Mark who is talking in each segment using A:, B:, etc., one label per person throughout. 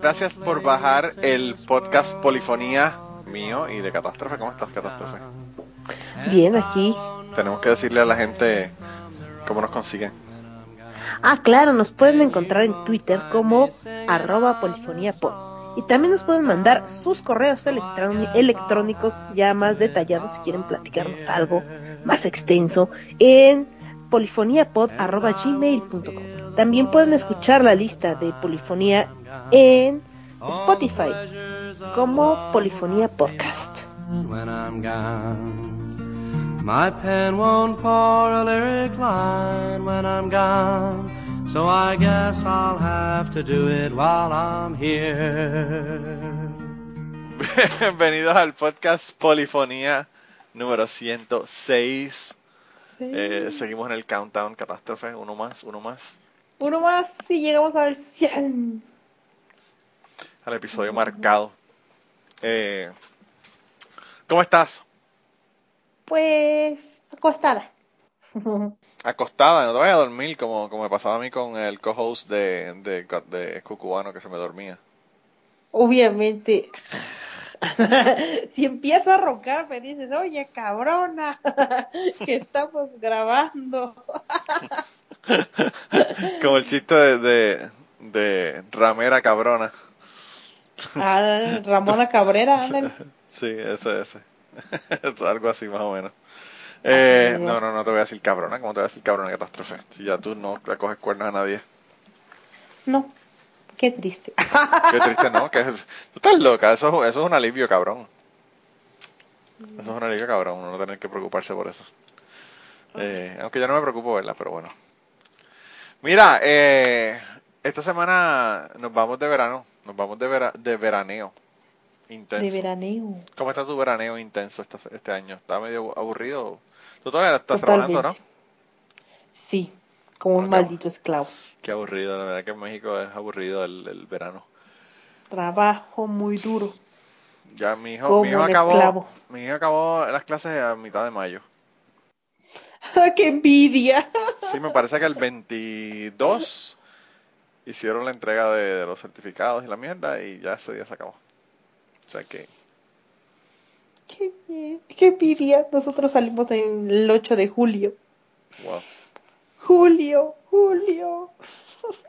A: gracias por bajar el podcast Polifonía mío y de Catástrofe. ¿Cómo estás, Catástrofe?
B: Bien, aquí.
A: Tenemos que decirle a la gente cómo nos consiguen.
B: Ah, claro, nos pueden encontrar en Twitter como arroba polifoniapod. Y también nos pueden mandar sus correos electrónicos ya más detallados si quieren platicarnos algo más extenso en polifoniapod.gmail.com. También pueden escuchar la lista de polifonía en Spotify como Polifonía Podcast. My pen won't pour a lyric line when I'm gone, so I guess I'll have to do it while I'm here.
A: Bienvenidos al podcast Polifonía número 106. Eh, seguimos en el countdown, catástrofe, uno más, uno más.
B: Uno más, si llegamos al 100.
A: Al episodio marcado. Eh, ¿Cómo estás?
B: Pues acostada.
A: Acostada, no te vayas a dormir como, como me pasaba a mí con el co-host de, de, de Cucubano que se me dormía.
B: Obviamente. si empiezo a roncar, me dices, oye, cabrona, que estamos grabando.
A: Como el chiste de, de, Ramera Cabrona.
B: Ah, Ramona Cabrera,
A: Sí, ese, ese. es algo así más o menos. Eh, no, no, no te voy a decir cabrona. ¿Cómo te voy a decir cabrona catástrofe? Si ya tú no le coges cuernos a nadie.
B: No. Qué triste.
A: Qué triste, ¿no? Que, tú estás loca. Eso, eso es un alivio, cabrón. Eso es un alivio, cabrón. Uno no tener que preocuparse por eso. Eh, aunque ya no me preocupo, ¿verdad? Pero bueno. Mira, eh, esta semana nos vamos de verano. Nos vamos de, de veraneo. Intenso.
B: De veraneo.
A: ¿Cómo está tu veraneo intenso este, este año? ¿Está medio aburrido? Tú todavía estás trabajando, ¿no?
B: Sí, como un maldito esclavo.
A: Qué aburrido, la verdad que en México es aburrido el, el verano.
B: Trabajo muy duro.
A: Ya mi hijo, mi hijo acabó, mi hijo acabó las clases a mitad de mayo.
B: ¡Qué envidia!
A: Sí, me parece que el 22 hicieron la entrega de los certificados y la mierda y ya ese día se acabó. O sea que...
B: Qué bien, qué piría. Nosotros salimos el 8 de julio.
A: Wow.
B: Julio, Julio.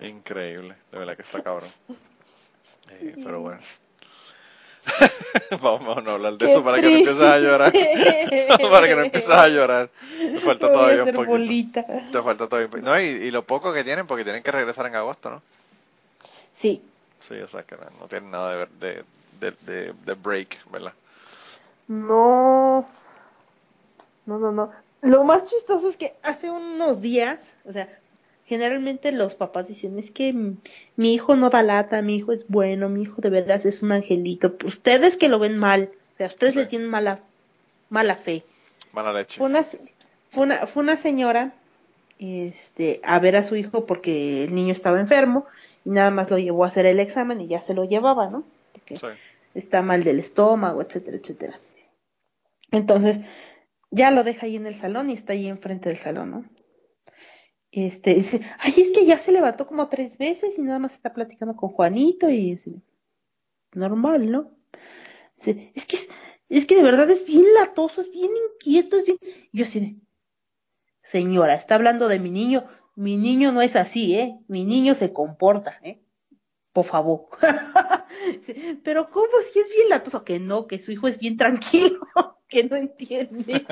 A: Increíble, de verdad que está cabrón. Eh, pero bueno. vamos, a no hablar de eso para que no empieces a llorar. para que no empieces a llorar. Te falta todavía un poquito. Te falta todavía un poquito. No, y, y, lo poco que tienen, porque tienen que regresar en agosto, ¿no?
B: Sí.
A: Sí, o sea que no, no tienen nada de, de, de, de, break, ¿verdad?
B: No. No, no, no. Lo más chistoso es que hace unos días, o sea, generalmente los papás dicen, es que mi hijo no da lata, mi hijo es bueno, mi hijo de verdad es un angelito. Ustedes que lo ven mal, o sea, ustedes le tienen mala, mala fe.
A: Mala leche.
B: Fue una, fue una, fue una señora este, a ver a su hijo porque el niño estaba enfermo y nada más lo llevó a hacer el examen y ya se lo llevaba, ¿no? Porque está mal del estómago, etcétera, etcétera. Entonces, ya lo deja ahí en el salón y está ahí enfrente del salón, ¿no? Este, dice, ay, es que ya se levantó como tres veces y nada más está platicando con Juanito y es normal, ¿no? Dice, es que, es que de verdad es bien latoso, es bien inquieto, es bien... Y yo así de, señora, está hablando de mi niño, mi niño no es así, ¿eh? Mi niño se comporta, ¿eh? Por favor. Pero ¿cómo si es bien latoso? Que no, que su hijo es bien tranquilo, que no entiende.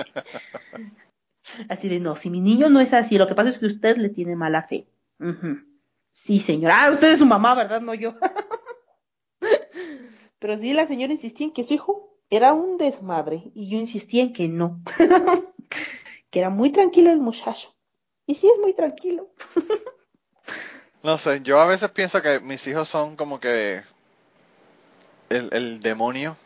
B: Así de, no, si mi niño no es así, lo que pasa es que usted le tiene mala fe. Sí, señora. Ah, usted es su mamá, ¿verdad? No yo. Pero sí, la señora insistía en que su hijo era un desmadre y yo insistía en que no. que era muy tranquilo el muchacho. Y sí es muy tranquilo.
A: no sé, yo a veces pienso que mis hijos son como que el, el demonio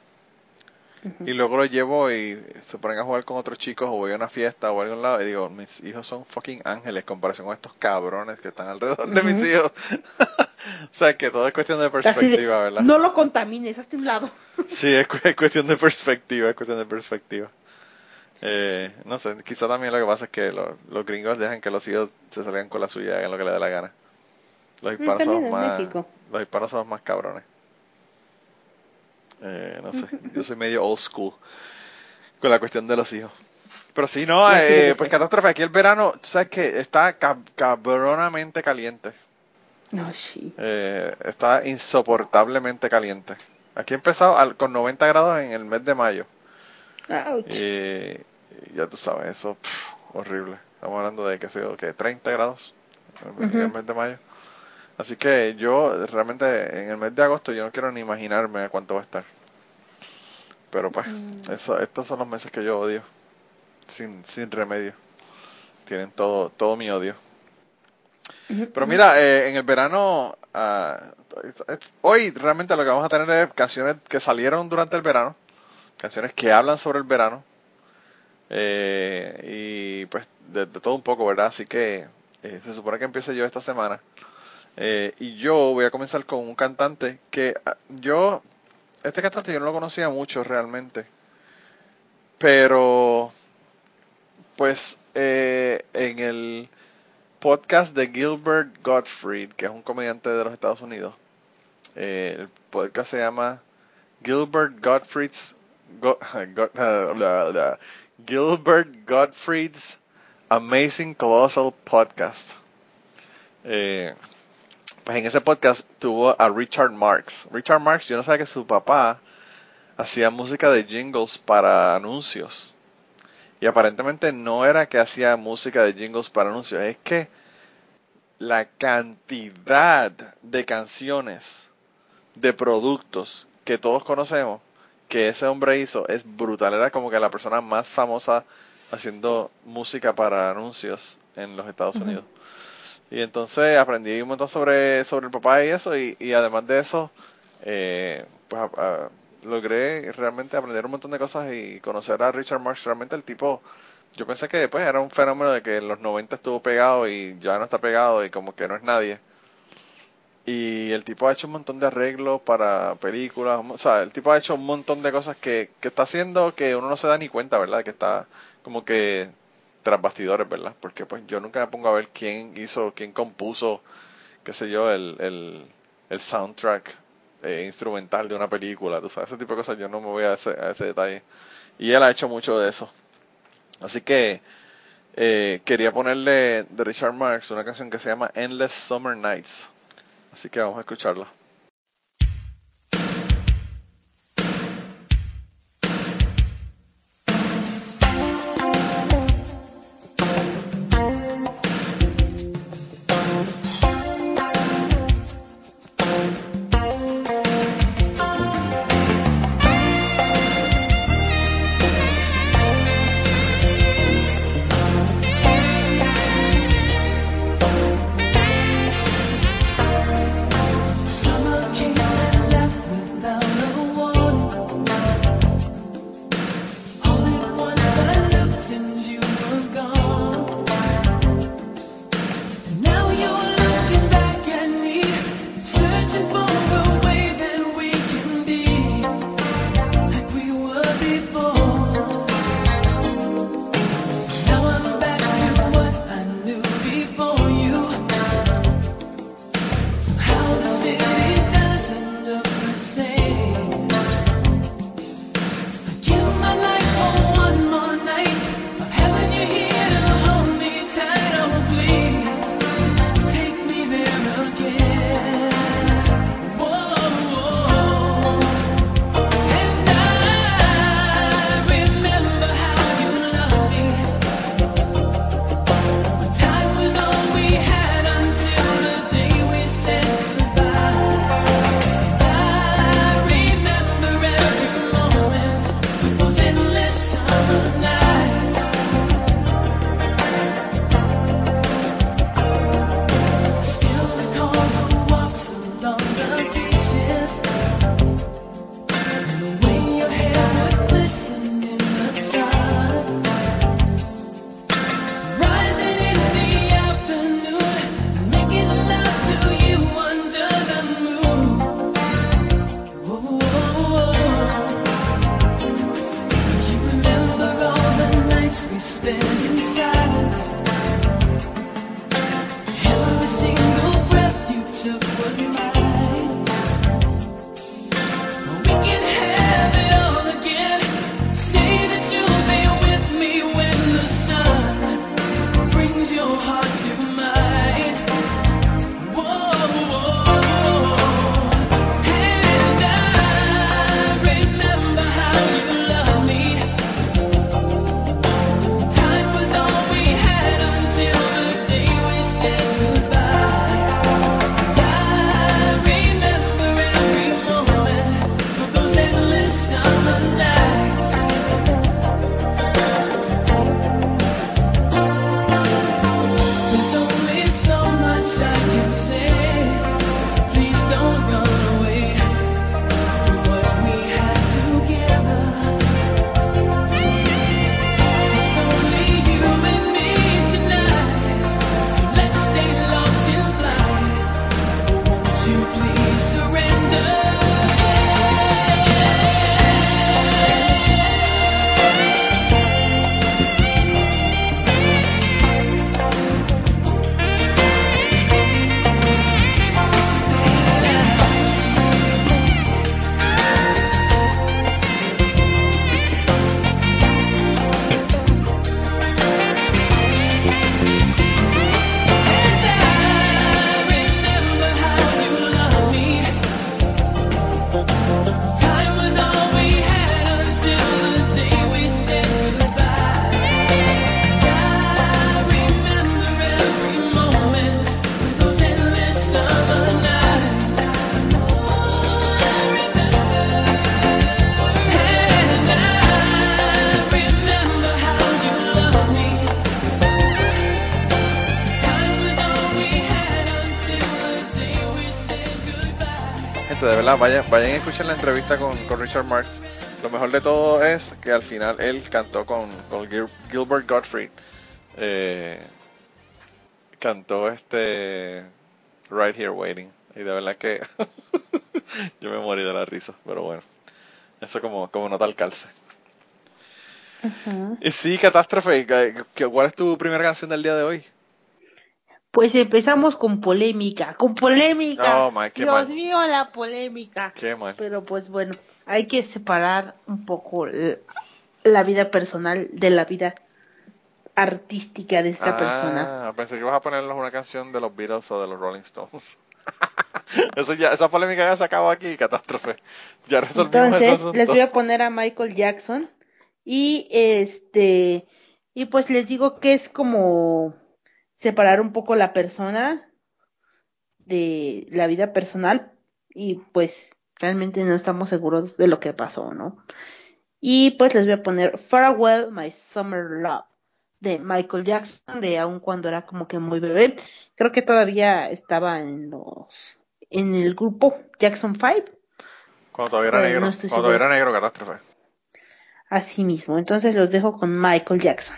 A: y luego lo llevo y se ponen a jugar con otros chicos o voy a una fiesta o a algún lado y digo, mis hijos son fucking ángeles en comparación con estos cabrones que están alrededor de mis hijos. o sea, que todo es cuestión de perspectiva, ¿verdad?
B: No lo contamines, hazte un lado.
A: sí, es, cuestión de perspectiva, es cuestión de perspectiva. Eh, no sé, quizá también lo que pasa es que los gringos dejan que los hijos se salgan con la suya hagan lo que les dé la gana. Los hispanos, son más, los hispanos son más cabrones. Eh, no sé, yo soy medio old school con la cuestión de los hijos. Pero sí, no, eh, pues catástrofe, aquí el verano, sabes que está cabronamente caliente.
B: No, sí.
A: Eh, está insoportablemente caliente. Aquí he empezado con 90 grados en el mes de mayo. Y ya tú sabes, eso, horrible. Estamos hablando de, qué sé yo, que 30 grados en el mes de mayo. Así que yo realmente en el mes de agosto yo no quiero ni imaginarme cuánto va a estar. Pero pues, mm. eso, estos son los meses que yo odio. Sin, sin remedio. Tienen todo, todo mi odio. Pero mira, eh, en el verano, uh, hoy realmente lo que vamos a tener es canciones que salieron durante el verano, canciones que hablan sobre el verano, eh, y pues de, todo un poco, ¿verdad? Así que eh, se supone que empiece yo esta semana. Eh, y yo voy a comenzar con un cantante que ah, yo, este cantante yo no lo conocía mucho realmente, pero pues eh, en el podcast de Gilbert Gottfried, que es un comediante de los Estados Unidos, eh, el podcast se llama Gilbert Gottfried's Gilbert Gottfried's Amazing Colossal Podcast. Eh, pues en ese podcast tuvo a Richard Marx. Richard Marx, yo no sabía que su papá hacía música de jingles para anuncios. Y aparentemente no era que hacía música de jingles para anuncios, es que la cantidad de canciones, de productos que todos conocemos, que ese hombre hizo, es brutal. Era como que la persona más famosa haciendo música para anuncios en los Estados Unidos. Y entonces aprendí un montón sobre, sobre el papá y eso, y, además de eso, eh, pues logré realmente aprender un montón de cosas y conocer a Richard Marx. Realmente el tipo, yo pensé que después era un fenómeno de que en los 90 estuvo pegado y ya no está pegado y como que no es nadie. Y el tipo ha hecho un montón de arreglos para películas, o sea, el tipo ha hecho un montón de cosas que, que está haciendo que uno no se da ni cuenta, ¿verdad? Que está como que tras bastidores, ¿verdad? Porque pues yo nunca me pongo a ver quién hizo, quién compuso, qué sé yo, el, el, el soundtrack eh, instrumental de una película, tú sabes, ese tipo de cosas yo no me voy a ese, a ese detalle. Y él ha hecho mucho de eso. Así que eh, quería ponerle de Richard Marx una canción que se llama Endless Summer Nights. Así que vamos a escucharla. Verdad, vayan, vayan a escuchar la entrevista con, con Richard Marx. Lo mejor de todo es que al final él cantó con, con Gilbert Gottfried. Eh, cantó este Right Here Waiting. Y de verdad que yo me morí de la risa, pero bueno. Eso como, como nota al calce. Y sí, catástrofe. ¿Cuál es tu primera canción del día de hoy?
B: Pues empezamos con polémica, con polémica. Oh, Dios mío, la polémica.
A: Qué mal.
B: Pero pues bueno, hay que separar un poco la vida personal de la vida artística de esta persona.
A: Ah, pensé que ibas a ponernos una canción de los Beatles o de los Rolling Stones. eso ya, esa polémica ya se acabó aquí, catástrofe. Ya
B: resolvimos Entonces, les voy a poner a Michael Jackson y este y pues les digo que es como separar un poco la persona de la vida personal y pues realmente no estamos seguros de lo que pasó, ¿no? Y pues les voy a poner Farewell My Summer Love de Michael Jackson, de aun cuando era como que muy bebé. Creo que todavía estaba en los en el grupo Jackson 5.
A: Cuando todavía era negro, cuando todavía era negro, catástrofe.
B: Así mismo, entonces los dejo con Michael Jackson.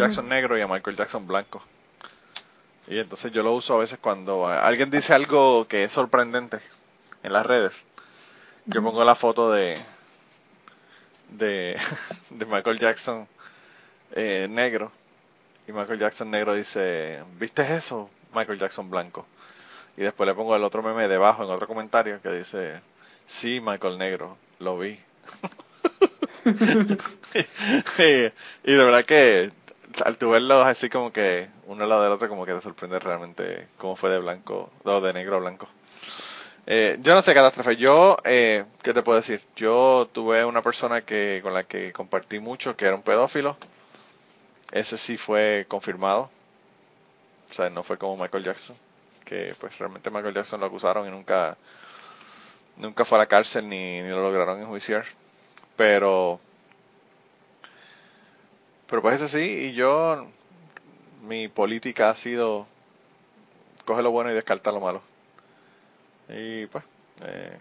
C: Jackson negro y a Michael Jackson blanco. Y entonces yo lo uso a veces cuando alguien dice algo que es sorprendente en las redes. Yo pongo la foto de de, de Michael Jackson eh, negro y Michael Jackson negro dice, ¿viste eso? Michael Jackson blanco. Y después le pongo el otro meme debajo en otro comentario que dice, sí, Michael negro, lo vi. y, de verdad que al tu verlos así como que uno al lado del otro como que te sorprende realmente cómo fue de blanco, o de negro a blanco. Eh, yo no sé, catástrofe. Yo, eh, ¿qué te puedo decir? Yo tuve una persona que con la que compartí mucho, que era un pedófilo. Ese sí fue confirmado. O sea, no fue como Michael Jackson. Que pues realmente Michael Jackson lo acusaron y nunca, nunca fue a la cárcel ni, ni lo lograron enjuiciar. Pero, pero pues ese sí. Y yo, mi política ha sido coge lo bueno y descarta lo malo. Y pues, eh,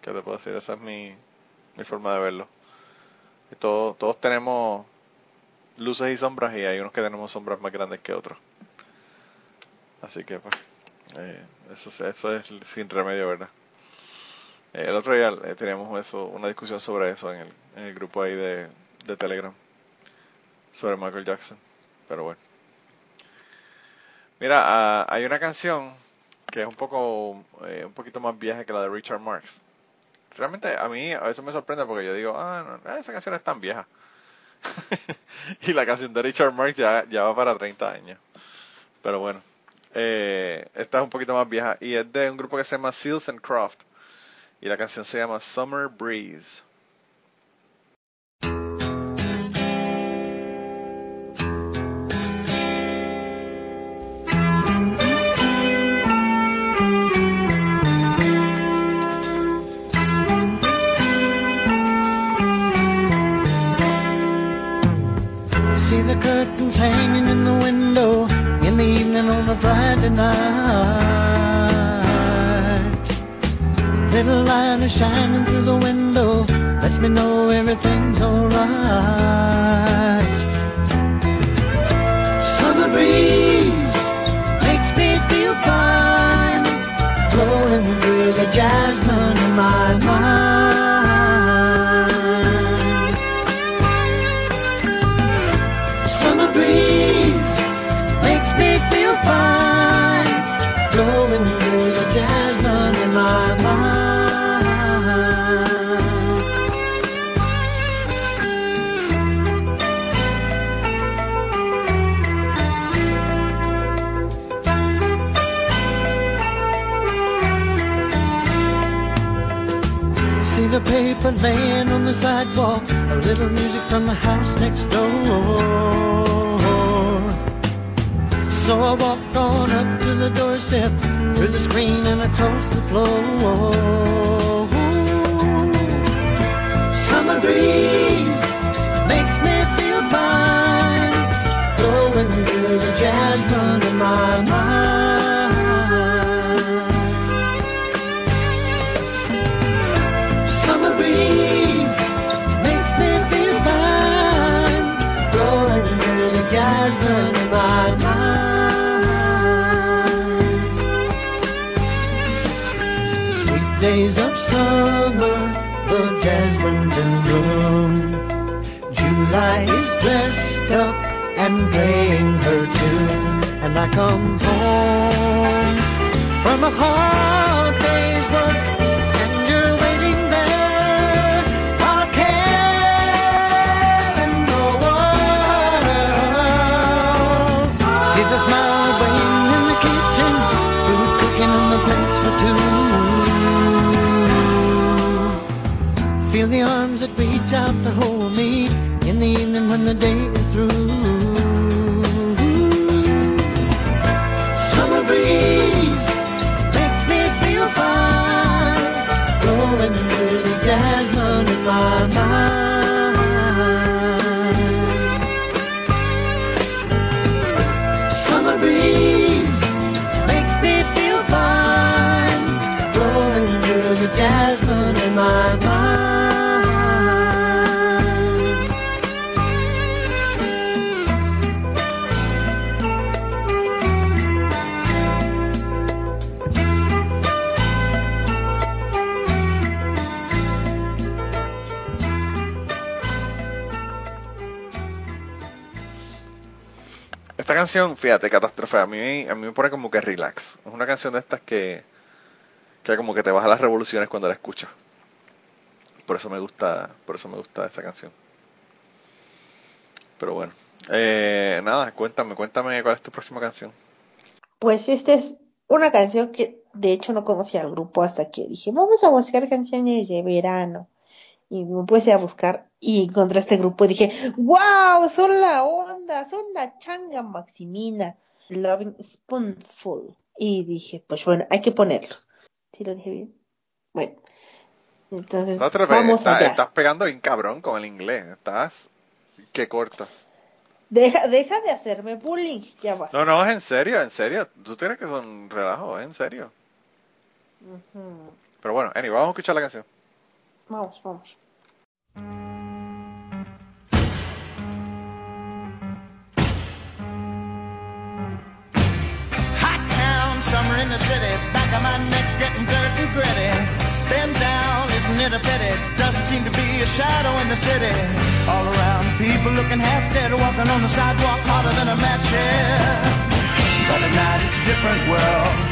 C: ¿qué te puedo decir? Esa es mi, mi forma de verlo. Y todo, todos tenemos luces y sombras y hay unos que tenemos sombras más grandes que otros. Así que pues, eh, eso, eso es sin remedio, ¿verdad? El otro día eh, teníamos eso, una discusión sobre eso en el, en el grupo ahí de, de Telegram, sobre Michael Jackson. Pero bueno. Mira, ah, hay una canción que es un poco eh, un poquito más vieja que la de Richard Marx. Realmente a mí a veces me sorprende porque yo digo, ah, no, esa canción es tan vieja. y la canción de Richard Marx ya, ya va para 30 años. Pero bueno, eh, esta es un poquito más vieja y es de un grupo que se llama Seals and Croft. Y la canción se llama Summer Breeze. A little music from the house next door. So I walk on up to the doorstep, through the screen and across the floor. Summer breeze makes me feel fine, blowing through the jasmine in my mind. Come home from a hard day's work, and you're waiting there, all care in the world. See the smile waiting in the kitchen, food cooking in the plates for two. Feel the arms that reach out to hold me in the evening when the day is
A: fíjate, Catástrofe, a mí, a me pone como que relax. Es una canción de estas que, que como que te baja las revoluciones cuando la escuchas. Por eso me gusta, por eso me gusta esta canción. Pero bueno, eh, nada, cuéntame, cuéntame cuál es tu próxima canción.
B: Pues esta es una canción que de hecho no conocía al grupo hasta que dije, vamos a buscar canciones de verano. Y me puse a buscar y encontré este grupo y dije, wow, son la onda, son la changa maximina, Loving Spoonful. Y dije, pues bueno, hay que ponerlos. ¿Sí lo dije bien? Bueno. Entonces,
A: vamos allá. Estás pegando bien cabrón con el inglés. Estás que cortas.
B: Deja, deja de hacerme bullying, ya vas.
A: No, no, es en serio, en serio. Tú tienes que son relajo, es en serio. Pero bueno, anyway, vamos a escuchar la canción.
B: Vamos, vamos.
D: Hot town, summer in the city, back of my neck getting dirt and gritty. Bend down, isn't it a pity? Doesn't seem to be a shadow in the city. All around, people looking half dead, walking on the sidewalk harder than a match here. But at night it's a different world.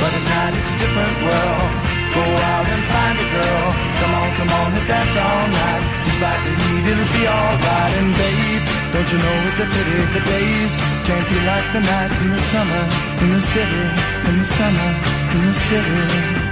D: But at night it's a different world. Go out and find a girl. Come on, come on and dance all night. Just like the heat, it'll be alright. And babe, don't you know it's a pity the days can't be like the nights in the summer, in the city, in the summer, in the city.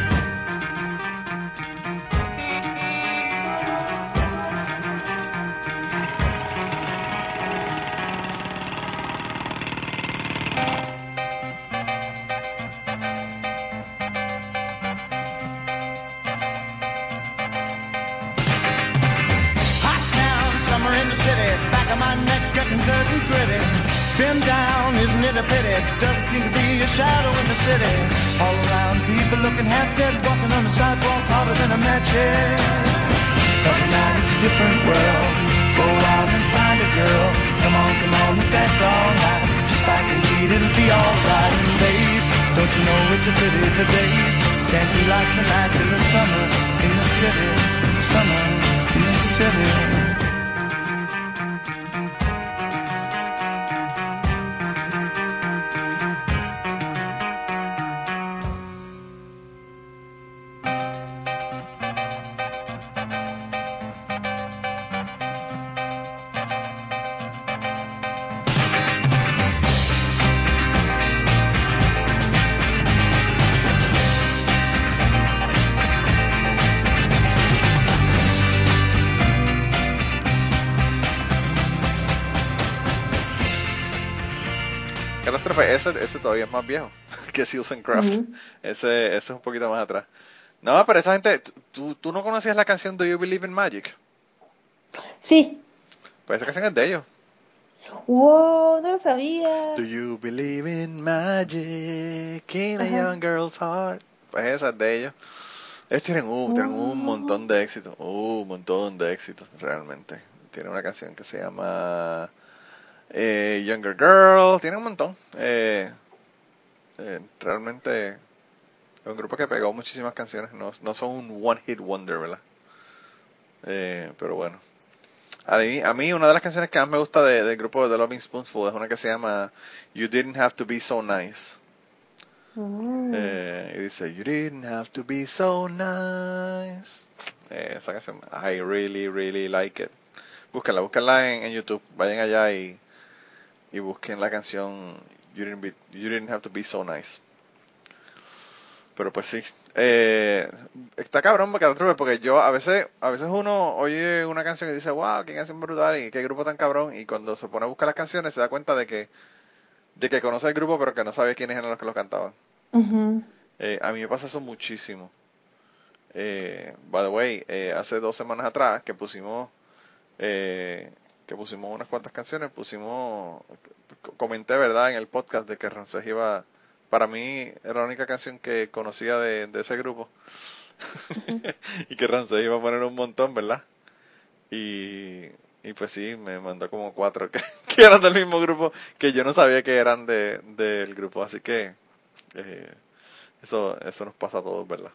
A: Ese, todavía es más viejo que Seals and Craft. ese, ese es un poquito más atrás. No, pero esa gente, ¿tú, ¿tú no conocías la canción Do You Believe in Magic?
B: Sí.
A: Pues esa canción es de ellos.
B: Wow, no lo sabía.
A: Do you believe in magic in a young girl's heart? Pues esa es de ellos. Ellos tienen, uh, tienen un montón de éxitos, uh, un montón de éxitos, realmente. Tienen una canción que se llama eh, Younger Girl, tiene un montón. Eh, eh, realmente es un grupo que pegó muchísimas canciones, no, no son un one hit wonder, ¿verdad? pero bueno. A mí, a mí, una de las canciones que más me gusta del grupo de The Loving Spoonful es una que se llama You Didn't Have to Be So Nice. Mm. y dice, You didn't have to be so nice. esa canción, I really, really like it. Búsquenla, búsquenla en YouTube. Vayan allá y, y busquen la canción you didn't, Have to Be So Nice. Pero pues sí, eh, está cabrón porque yo a veces, a veces uno oye una canción y dice, wow, qué canción brutal y qué grupo tan cabrón, y cuando se pone a buscar las canciones se da cuenta de que, de que conoce el grupo pero que no sabe quiénes eran los que lo cantaban. Eh, a mí me pasa eso muchísimo. Eh, by the way, eh, hace dos semanas atrás que pusimos que pusimos unas cuantas canciones, pusimos, comenté, ¿verdad?, en el podcast de que Rancés iba, para mí era la única canción que conocía de, ese grupo. y que Rancés iba a poner un montón, ¿verdad? Y, y pues sí, me mandó como cuatro que, eran del mismo grupo, que yo no sabía que eran de, del grupo, así que eh, eso, eso nos pasa a todos, ¿verdad?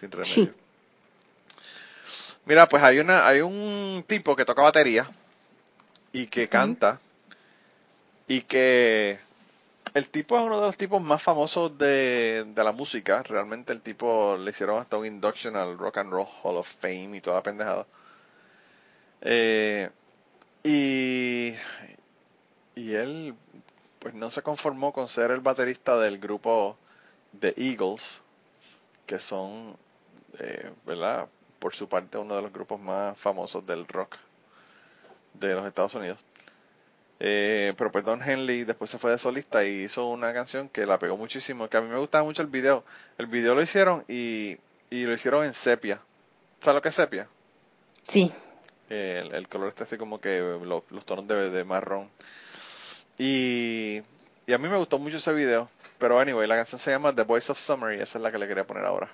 A: Sin remedio. Mira, pues hay una, hay un tipo que toca batería y que canta y que el tipo es uno de los tipos más famosos de, de, la música. Realmente el tipo le hicieron hasta un induction al Rock and Roll Hall of Fame y toda la pendejada. Eh, y, y él pues no se conformó con ser el baterista del grupo The Eagles, que son, eh, ¿verdad? Por su parte uno de los grupos más famosos del rock de los Estados Unidos. Eh, pero perdón, Henley después se fue de solista y hizo una canción que la pegó muchísimo, que a mí me gustaba mucho el video. El video lo hicieron y, y lo hicieron en sepia. ¿Sabes lo que es sepia?
B: Sí.
A: el, color está así como que los, tonos de, de marrón. Y, y a mí me gustó mucho ese video. Pero anyway, la canción se llama The Voice of Summer y esa es la que le quería poner ahora.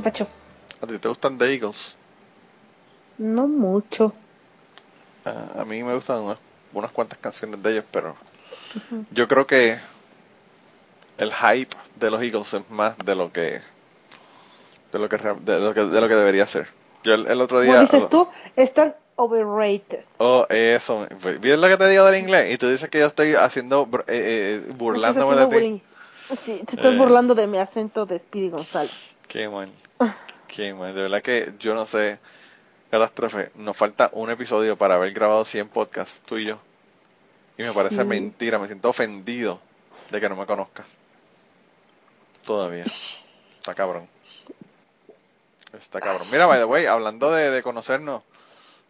B: ¿Qué pacho?
A: ¿A ti te gustan The Eagles?
B: No mucho.
A: a mí me gustan unas, cuantas canciones de ellos, pero yo creo que el hype de los Eagles es más de lo que de lo que de lo que, de lo que debería ser. Yo el, otro día.
B: ¿Cómo dices tú? Están overrated.
A: Oh, eso. ¿Vienes lo que te digo del inglés? Y tú dices que yo estoy haciendo eh, eh burlándome de ti.
B: Sí, te estás eh. burlando de mi acento de Speedy González.
A: Qué mal. Qué mal. De verdad que yo no sé. Catástrofe. Nos falta un episodio para haber grabado 100 podcasts, tú y yo. Y me parece mentira. Me siento ofendido de que no me conozcas. Todavía. Está cabrón. Está cabrón. Mira, by the way, hablando de, conocernos,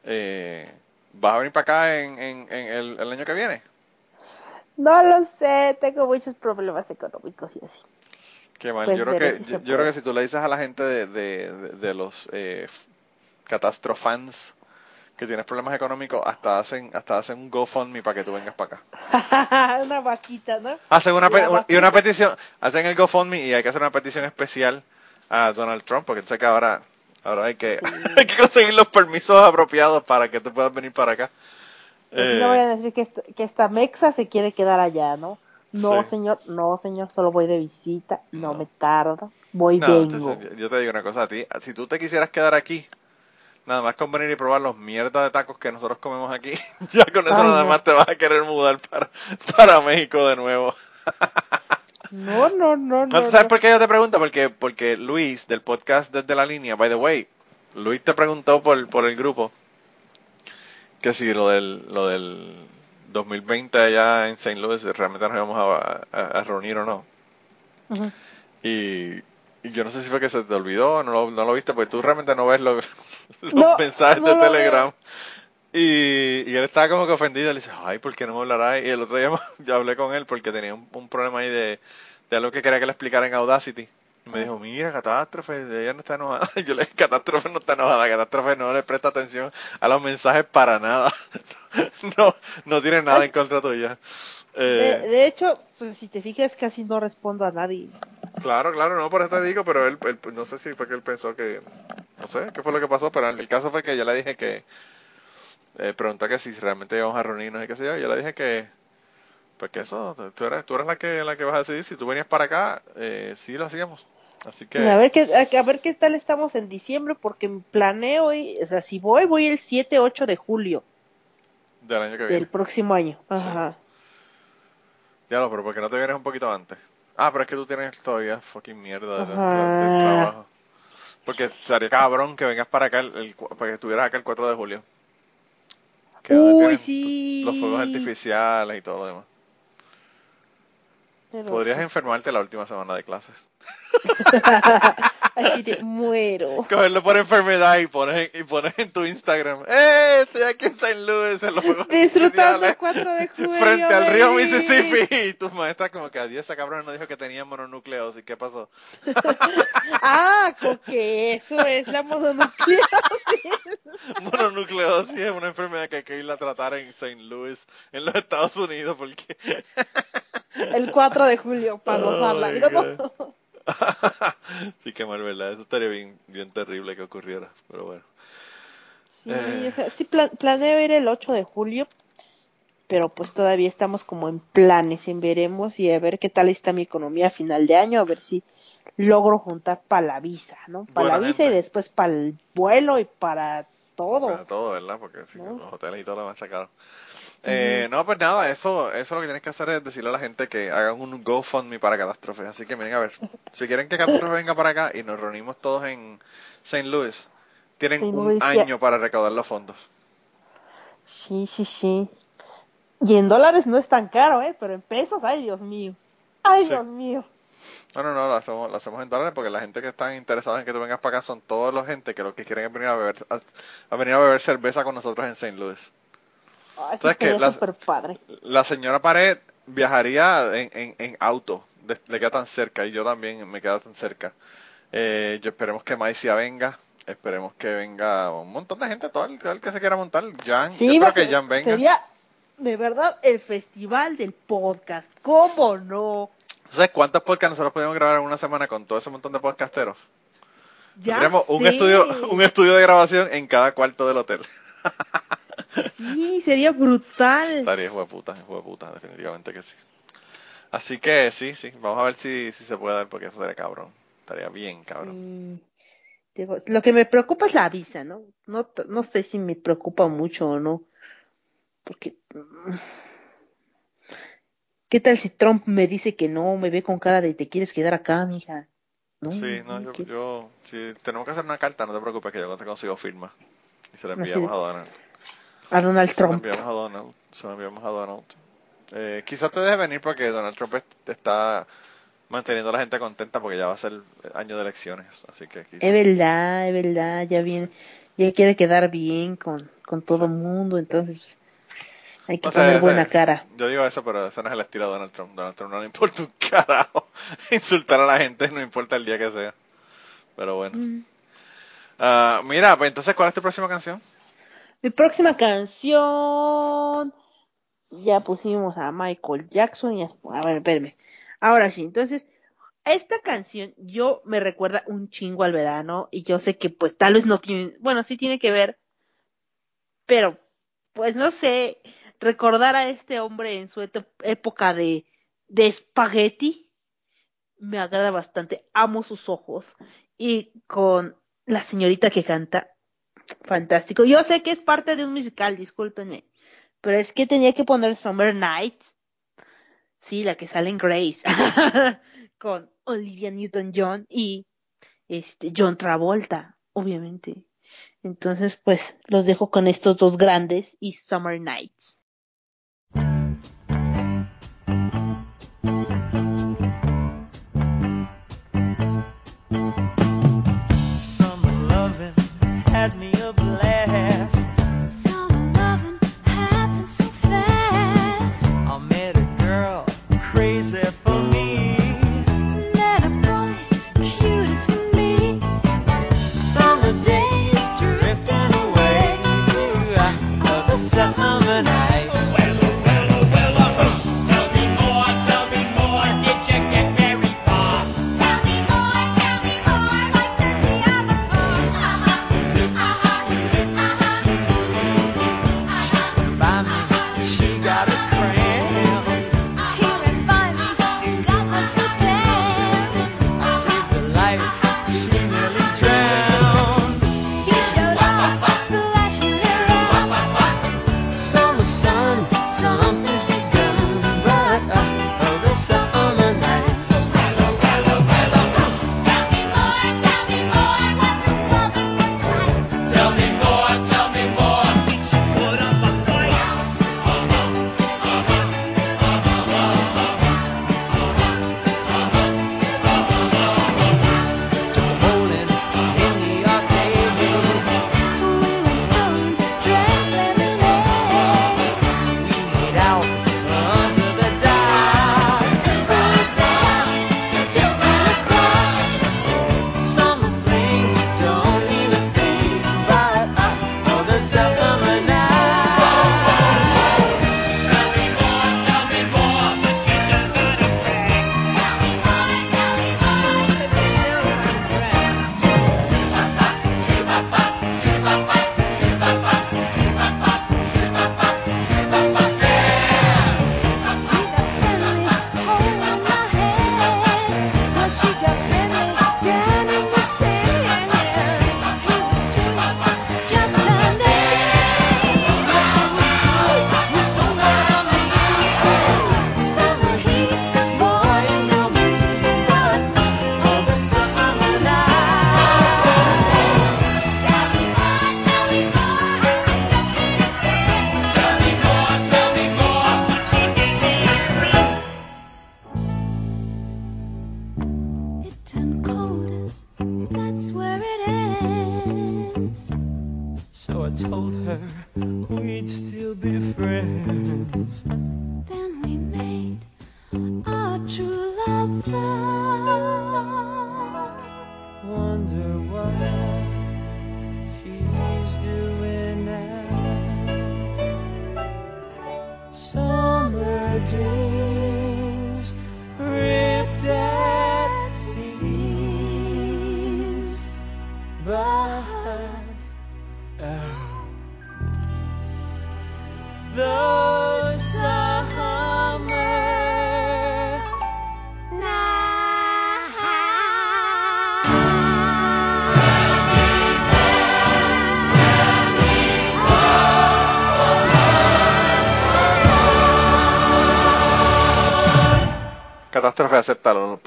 A: eh, ¿vas a venir para acá en, en, el, año que viene?
B: No lo sé, tengo muchos problemas económicos y así.
A: Qué mal. Pues yo, creo que, yo, creo que si tú le dices a la gente de, de, de, los eh, catástrofans que tienes problemas económicos, hasta hacen hasta hacen un GoFundMe para que tú vengas para
B: acá. una vaquita, ¿no?
A: Hacen una, y una petición, hacen el GoFundMe y hay que hacer una petición especial a Donald Trump, porque sé que ahora, ahora hay, que, hay que conseguir los permisos apropiados para que tú puedas venir para acá.
B: no voy a decir que, que esta mexa se quiere quedar allá, ¿no? No, señor, no, señor, solo voy de visita, no, me tardo, voy vengo.
A: yo te digo una cosa a ti, si tú te quisieras quedar aquí, nada más con venir y probar los mierdas de tacos que nosotros comemos aquí, ya con eso nada más te vas a querer mudar para, para México de nuevo.
B: No, no, no, no.
A: ¿Sabes por qué yo te pregunto? Porque, porque Luis, del podcast Desde la Línea, by the way, Luis te preguntó por, por el grupo que si lo del, lo del 2020 allá en St. Louis realmente nos íbamos a, reunir o no. y, y, yo no sé si fue que se te olvidó, no lo, no lo viste, porque tú realmente no ves los mensajes de Telegram. Y, y, él estaba como que ofendido, le dice, ay, ¿por qué no me hablará? Y el otro día yo hablé con él porque tenía un, problema ahí de, de, algo que quería que le explicara en Audacity. Me dijo, mira, Catástrofe, ella no está enojada. yo le dije, Catástrofe no está enojada, Catástrofe no le presta atención a los mensajes para nada. no, no tiene nada en contra tuya.
B: Eh, de, hecho, pues si te fijas, casi no respondo a nadie.
A: Claro, claro, no, por eso te digo, pero él, él, no sé si fue que él pensó que, no sé qué fue lo que pasó, pero el caso fue que yo le dije que eh, preguntó que si realmente íbamos a reunirnos y qué sé yo. Yo le dije que, pues que eso, tú eres, tú eres la que la que vas a decidir. Si tú venías para acá, eh, sí lo hacíamos. Así que...
B: a ver qué, a, ver qué tal estamos en diciembre, porque planeo, y, o sea, si voy, voy el 7, 8 de julio.
A: Del año que
B: viene. Del próximo año. Ajá.
A: Ya lo, pero porque no te vienes un poquito antes. Ah, pero es que tú tienes todavía fucking mierda de, trabajo. Porque sería cabrón que vengas para acá, el, para que estuvieras acá el 4 de julio.
B: Uy, sí.
A: Los fuegos artificiales y todo lo demás. Podrías enfermarte la última semana de clases.
B: Así te muero.
A: Cogerlo por enfermedad y pones, y pones en tu Instagram. ¡Eh! Estoy aquí en los Juegos
B: Disfrutando el 4 de julio.
A: Frente al río Mississippi. Y tus maestras como que adiós, esa cabrona no dijo que tenía mononucleosis. ¿Qué pasó?
B: ah, que eso es la mononucleosis.
A: mononucleosis es una enfermedad que hay que ir a tratar en St. Louis, en los Estados Unidos, porque...
B: el 4 de julio, para gozarla.
A: sí, que mal, ¿verdad? Eso estaría bien, bien terrible que ocurriera, pero bueno.
B: Sí, eh. sí planeo ir el 8 de julio, pero pues todavía estamos como en planes, en veremos y a ver qué tal está mi economía a final de año, a ver si logro juntar para la visa, ¿no? Para la visa y después para el vuelo y para todo.
A: Para todo, ¿verdad? Porque si los hoteles y todo lo van a sacar. Eh, no, pues nada, eso, eso lo que tienes que hacer es decirle a la gente que hagan un GoFundMe para Catástrofe. Así que miren a ver, si quieren que Catástrofe venga para acá y nos reunimos todos en St. Louis, tienen un año para recaudar los fondos.
B: Sí, sí, sí. Y en dólares no es tan caro, ¿eh? Pero en pesos, ay Dios mío. Ay Dios mío.
A: No, no, no, lo hacemos, lo hacemos en dólares porque la gente que está interesada en que tú vengas para acá son todos los gente que lo que quieren es venir a beber, a venir a beber cerveza con nosotros en St. Louis.
B: ¿Sabes que la, padre.
A: la señora Pared viajaría en, en, auto, le queda tan cerca y yo también me queda tan cerca. Eh, yo esperemos que Maicia venga, esperemos que venga un montón de gente, todo el, que se quiera montar. Jan, yo creo que Jan venga.
B: Sería de verdad el festival del podcast, ¿cómo no?
A: ¿Sabes cuántos podcasts nosotros podemos grabar en una semana con todo ese montón de podcasteros? Tendríamos un estudio, un estudio de grabación en cada cuarto del hotel.
B: Sí, sería brutal.
A: Estaría hijo de puta, hijo de puta, definitivamente que sí. Así que sí, sí, vamos a ver si, si se puede dar porque eso sería cabrón. Estaría bien, cabrón.
B: lo que me preocupa es la visa, ¿no? ¿no? No sé si me preocupa mucho o no. Porque... Mm, ¿Qué tal si Trump me dice que no, me ve con cara de te quieres quedar acá, mija?
A: No, sí, no, yo, yo, si tenemos que hacer una carta, no te preocupes que yo te consigo firma. Y se la enviamos a Donald.
B: A Donald Trump.
A: Se la enviamos a Donald. Se la enviamos a Donald. Eh, quizás te deje venir porque Donald Trump está manteniendo a la gente contenta porque ya va a ser año de elecciones. Así que
B: Es verdad, es verdad, ya viene, ya quiere quedar bien con, con todo el mundo, entonces pues, hay que poner buena cara.
A: Yo digo eso, pero ese no es el estilo de Donald Trump. Donald Trump no le importa un carajo insultar a la gente, no importa el día que sea. Pero bueno. Mm. Ah, mira, pues entonces, ¿cuál es tu próxima canción?
B: Mi próxima canción. Ya pusimos a Michael Jackson y a, a ver. Ahora sí, entonces, esta canción yo me recuerda un chingo al verano y yo sé que pues tal vez no tiene, bueno, sí tiene que ver, pero pues no sé, recordar a este hombre en su época de, de espagueti me agrada bastante. Amo sus ojos. Y con la señorita que canta, fantástico. Yo sé que es parte de un musical, discúlpenme. Pero es que tenía que poner Summer Nights. Sí, la que sale en Grace. con Olivia Newton-John y este John Travolta, obviamente. Entonces, pues los dejo con estos dos grandes y Summer Nights.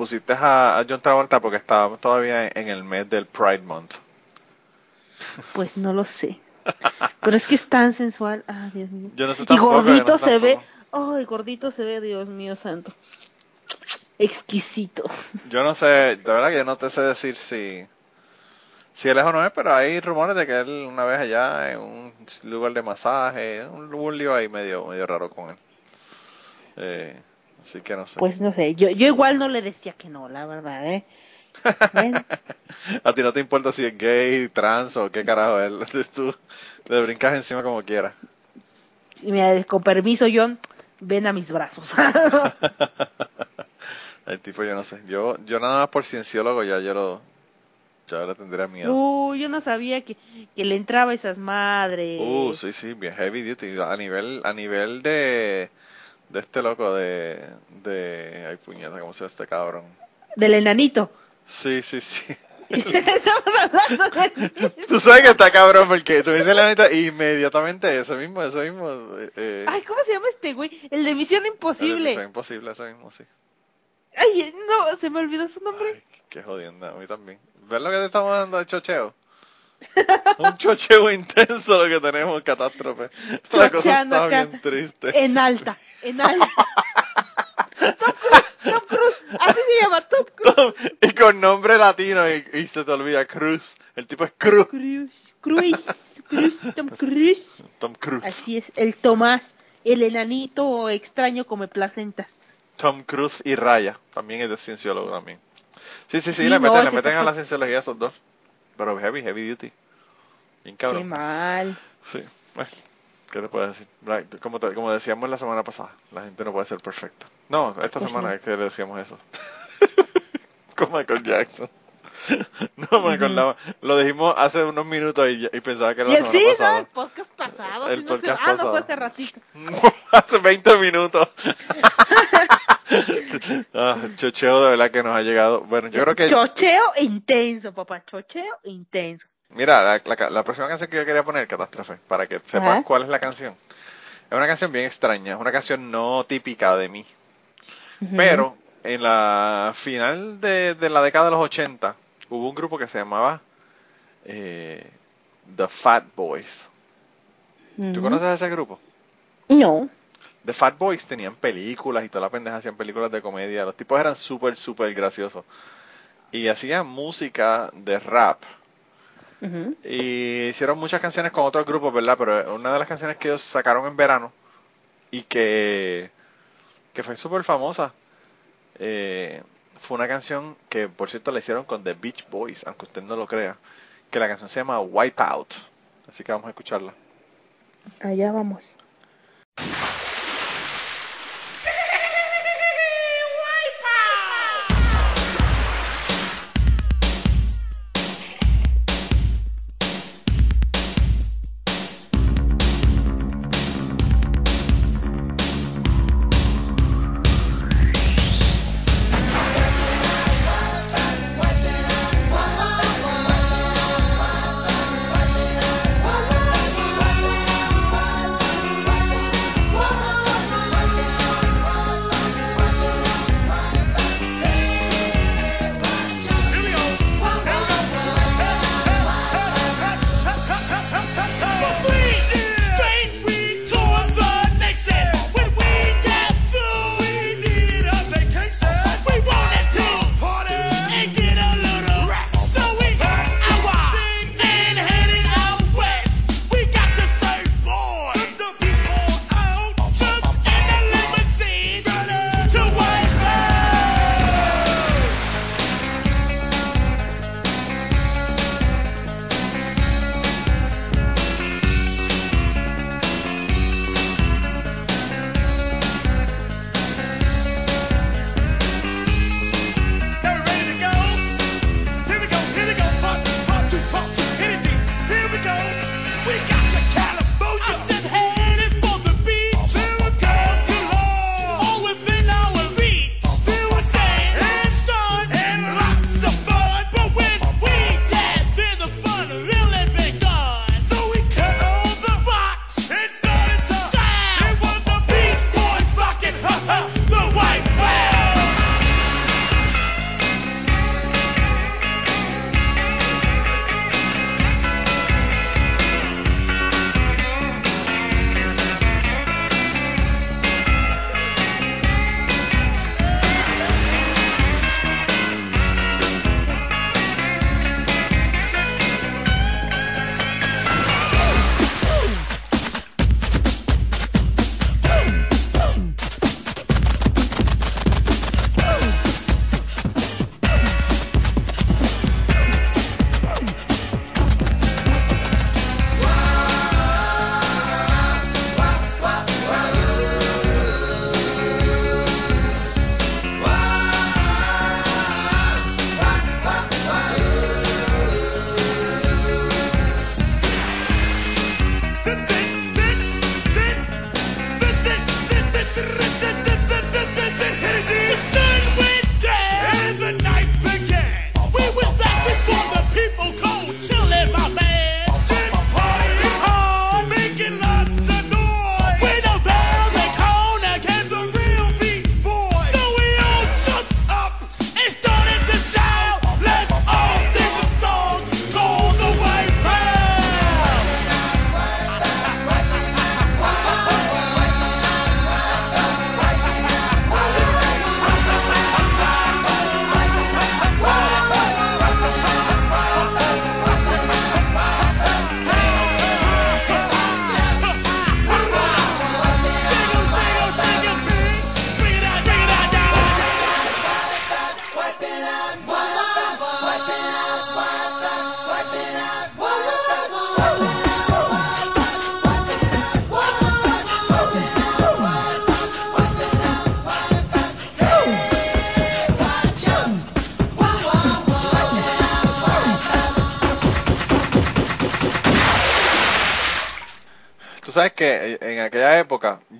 A: Pusiste a, John Travolta porque estábamos todavía en el mes del Pride Month.
B: Pues no lo sé. Pero es que es tan sensual. Ah, Dios mío.
A: Yo no sé
B: y gordito se ve. Ay, gordito se ve, Dios mío santo. Exquisito.
A: Yo no sé, de verdad que yo no te sé decir si si él es o no es, pero hay rumores de que él una vez allá en un lugar de masaje, un, un lío ahí medio, medio raro con él. Eh, así que no sé.
B: Pues no sé, yo, yo igual no le decía que no, la verdad, ¿eh?
A: A ti no te importa si es gay, trans o qué carajo es. Tú le brincas encima como quieras.
B: Y me con permiso, John, ven a mis brazos.
A: El tipo, yo no sé. Yo, yo nada más por cienciólogo ya yo lo, yo ahora tendría miedo.
B: Uh, yo no sabía que, que le entraba esas madres.
A: Uh, sí, sí, bien heavy duty. A nivel, a nivel de, de este loco de, de, ay puñeta, ¿cómo se llama este cabrón?
B: Del enanito.
A: Sí, sí, sí.
B: Estamos hablando de
A: Tú sabes que está cabrón porque tú dices el enanito y inmediatamente eso mismo, eso mismo. Eh,
B: ay, ¿cómo se llama este güey? El de Misión Imposible.
A: Misión Imposible, eso mismo, sí.
B: Ay, no, se me olvidó su nombre. Ay,
A: qué jodienda, a mí también. ¿Ves lo que te estamos dando de chocheo? Un chocheo intenso lo que tenemos, catástrofe. La cosa está bien triste.
B: En alta, en alta. Tom Cruise, Tom Cruise, así se llama Tom Cruise.
A: y con nombre latino y, y, se te olvida Cruz. El tipo es Cruz.
B: Cruz, Cruz, Cruz, Tom Cruise.
A: Tom Cruise.
B: Así es, el Tomás, el enanito extraño come placentas.
A: Tom Cruise y Raya, también es de cienciólogo también. Sí, sí, sí, le meten, le meten a la cienciología esos dos. Pero heavy, heavy duty. Bien cabrón.
B: Qué mal.
A: Sí, bueno, ¿qué te puedo decir? Como, como decíamos la semana pasada, la gente no puede ser perfecta. No, esta pues semana es que le decíamos eso. Con Michael Jackson. No me acordaba. Lo dijimos hace unos minutos y, y pensaba que era la semana
B: sí,
A: pasada.
B: No, el podcast pasado.
A: El podcast
B: no
A: pasado.
B: Ah, no fue hace ratito.
A: hace 20 minutos. ah, chocheo de verdad que nos ha llegado. Bueno, yo creo que.
B: Chocheo intenso, papá. Chocheo intenso.
A: Mira, la, la, la próxima canción que yo quería poner, Catástrofe, para que sepan
B: Ajá.
A: cuál es la canción. Es una canción bien extraña, es una canción no típica de mí. Pero en la final de, de la década de los 80 hubo un grupo que se llamaba eh, The Fat Boys. ¿Tú conoces a ese grupo?
B: No.
A: The Fat Boys tenían películas y toda la pendeja hacían películas de comedia. Los tipos eran súper, súper graciosos. Y hacían música de rap.
B: Ujú.
A: Y hicieron muchas canciones con otros grupos, ¿verdad? Pero una de las canciones que ellos sacaron en verano y que, que fue súper famosa eh, fue una canción que, por cierto, la hicieron con The Beach Boys, aunque usted no lo crea. Que la canción se llama Wipeout. Así que vamos a escucharla.
B: Allá vamos.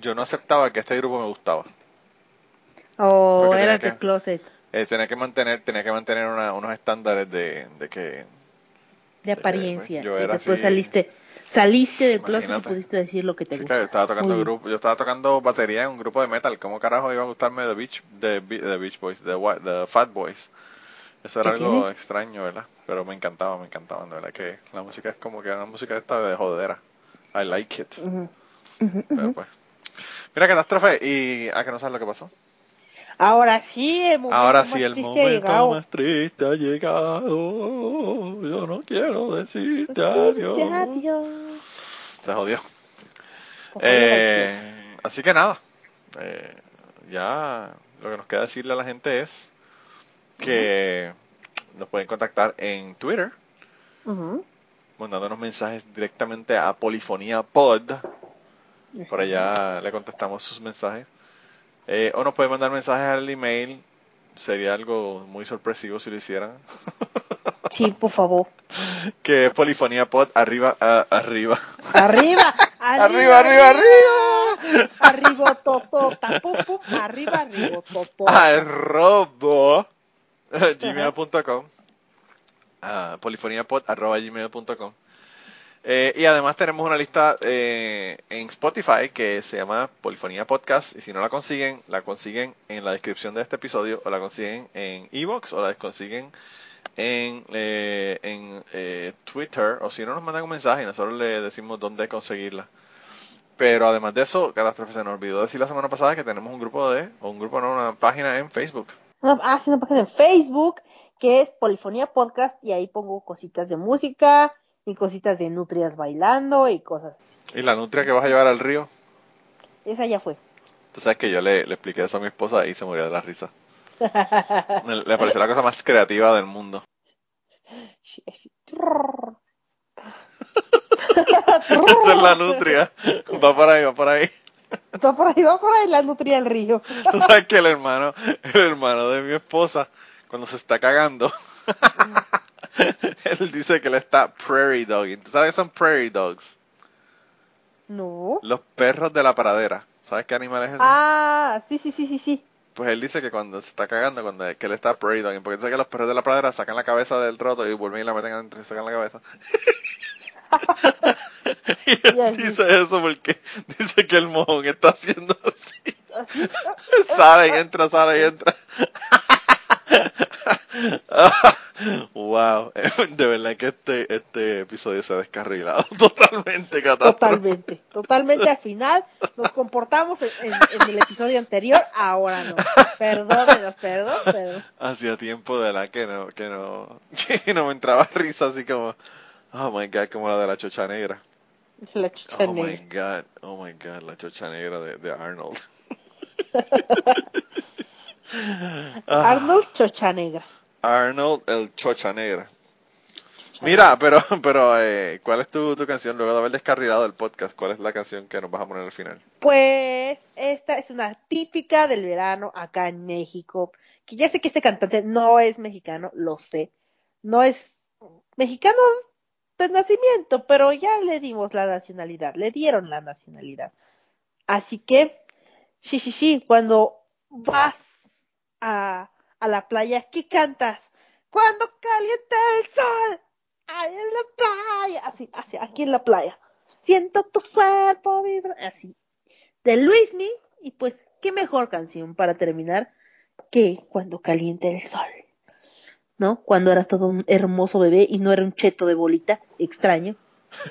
A: Yo no aceptaba que este grupo me gustaba.
B: Oh, era de closet.
A: Eh, tenía que mantener, tenía que mantener unos estándares de, de que...
B: De apariencia. yo era después saliste, saliste del closet y pudiste decir lo que te gusta.
A: Yo estaba tocando grupo, yo estaba tocando batería en un grupo de metal. ¿Cómo carajo iba a gustarme The Beach, the, the Beach Boys, the, the Fat Boys? Eso era algo extraño, ¿verdad? Pero me encantaba, me encantaba, verdad que la música es como que una música esta de jodera. I like it. Pero pues. Mira, catástrofe, y a que no sabes lo que pasó.
B: Ahora sí, el momento
A: Ahora sí, el momento más triste ha llegado. Yo no quiero decirte adiós. Se jodió. Eh, así que nada. Eh, ya lo que nos queda decirle a la gente es que nos pueden contactar en Twitter, mandándonos mensajes directamente a Polifonía Pod. Por allá le contestamos sus mensajes. Eh, o nos pueden mandar mensajes al email. Sería algo muy sorpresivo si lo hicieran.
B: Sí, por favor.
A: que es polifonía pod arriba, arriba.
B: Arriba,
A: arriba, arriba, arriba.
B: Arriba, toto, arriba, arriba, toto.
A: Arrobo gmail.com, uh, polifoniapod.gmail.com. Eh, y además tenemos una lista eh, en Spotify que se llama Polifonía Podcast. Y si no la consiguen, la consiguen en la descripción de este episodio, o la consiguen en Evox, o la consiguen en, eh, en eh, Twitter, o si no nos mandan un mensaje y nosotros le decimos dónde conseguirla. Pero además de eso, Catástrofe se nos olvidó decir la semana pasada que tenemos un grupo de, o un grupo no, una página en Facebook
B: ah, sí, una página en Facebook que es Polifonía Podcast y ahí pongo cositas de música y cositas de nutrias bailando y cosas así.
A: ¿Y la nutria que vas a llevar al río?
B: Esa ya fue.
A: Tú sabes que yo le, expliqué eso a mi esposa y se murió de la risa. le pareció la cosa más creativa del mundo. Esa es la nutria. Va por ahí, va por ahí.
B: Va por ahí, va por ahí la nutria del río.
A: Tú sabes que el hermano, el hermano de mi esposa, cuando se está cagando, él dice que él está prairie dogging. ¿Tú sabes qué son prairie dogs?
B: No.
A: Los perros de la pradera. ¿Sabes qué animal es ese?
B: Ah, sí, sí, sí, sí, sí.
A: Pues él dice que cuando se está cagando, cuando que él está prairie dogging, porque dice que los perros de la pradera sacan la cabeza del roto y vuelven y la meten adentro y sacan la cabeza. y él dice eso porque dice que el mojón está haciendo así. sale y entra, sale y entra. Wow, de verdad que este, este episodio se ha descarrilado totalmente,
B: Totalmente, totalmente al final nos comportamos en, el episodio anterior, ahora no. Perdónenos, perdón, perdón.
A: Hacía tiempo de la que no, que no, que no me entraba risa así como, oh my god, como la de la chocha negra.
B: La chocha
A: oh
B: negra.
A: my god, oh my god, la chocha negra de, de Arnold.
B: Arnold Chocha Negra.
A: Arnold el Chocha Negra. Mira, pero, pero eh, ¿cuál es tu, tu canción luego de haber descarrilado el podcast? ¿Cuál es la canción que nos vas a poner al final?
B: Pues esta es una típica del verano acá en México. Que ya sé que este cantante no es mexicano, lo sé. No es mexicano de nacimiento, pero ya le dimos la nacionalidad, le dieron la nacionalidad. Así que, sí, sí, sí, cuando vas a, a la playa, ¿qué cantas? Cuando calienta el sol, ahí en la playa, así, así, aquí en la playa. Siento tu cuerpo vibrar, así. De Luismi, y pues, qué mejor canción para terminar que Cuando calienta el sol. ¿No? Cuando era todo un hermoso bebé y no era un cheto de bolita, extraño,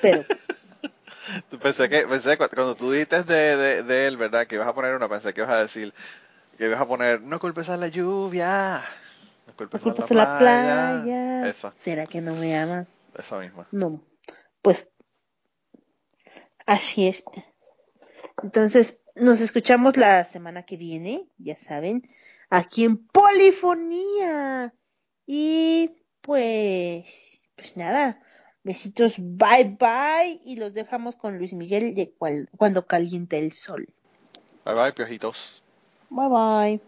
B: pero...
A: pensé que, cuando tú dijiste de, de él, ¿verdad? Que ibas a poner una, pensé que ibas a decir, que ibas a poner, no culpes a la lluvia,
B: no culpes, a la, playa. ¿Será que no me amas?
A: Esa misma.
B: No, pues así es. Entonces, nos escuchamos la semana que viene, ya saben, aquí en Polifonía. Y pues, pues nada, besitos, bye bye. Y los dejamos con Luis Miguel de cuando caliente el sol.
A: Bye bye, piojitos.
B: Bye bye.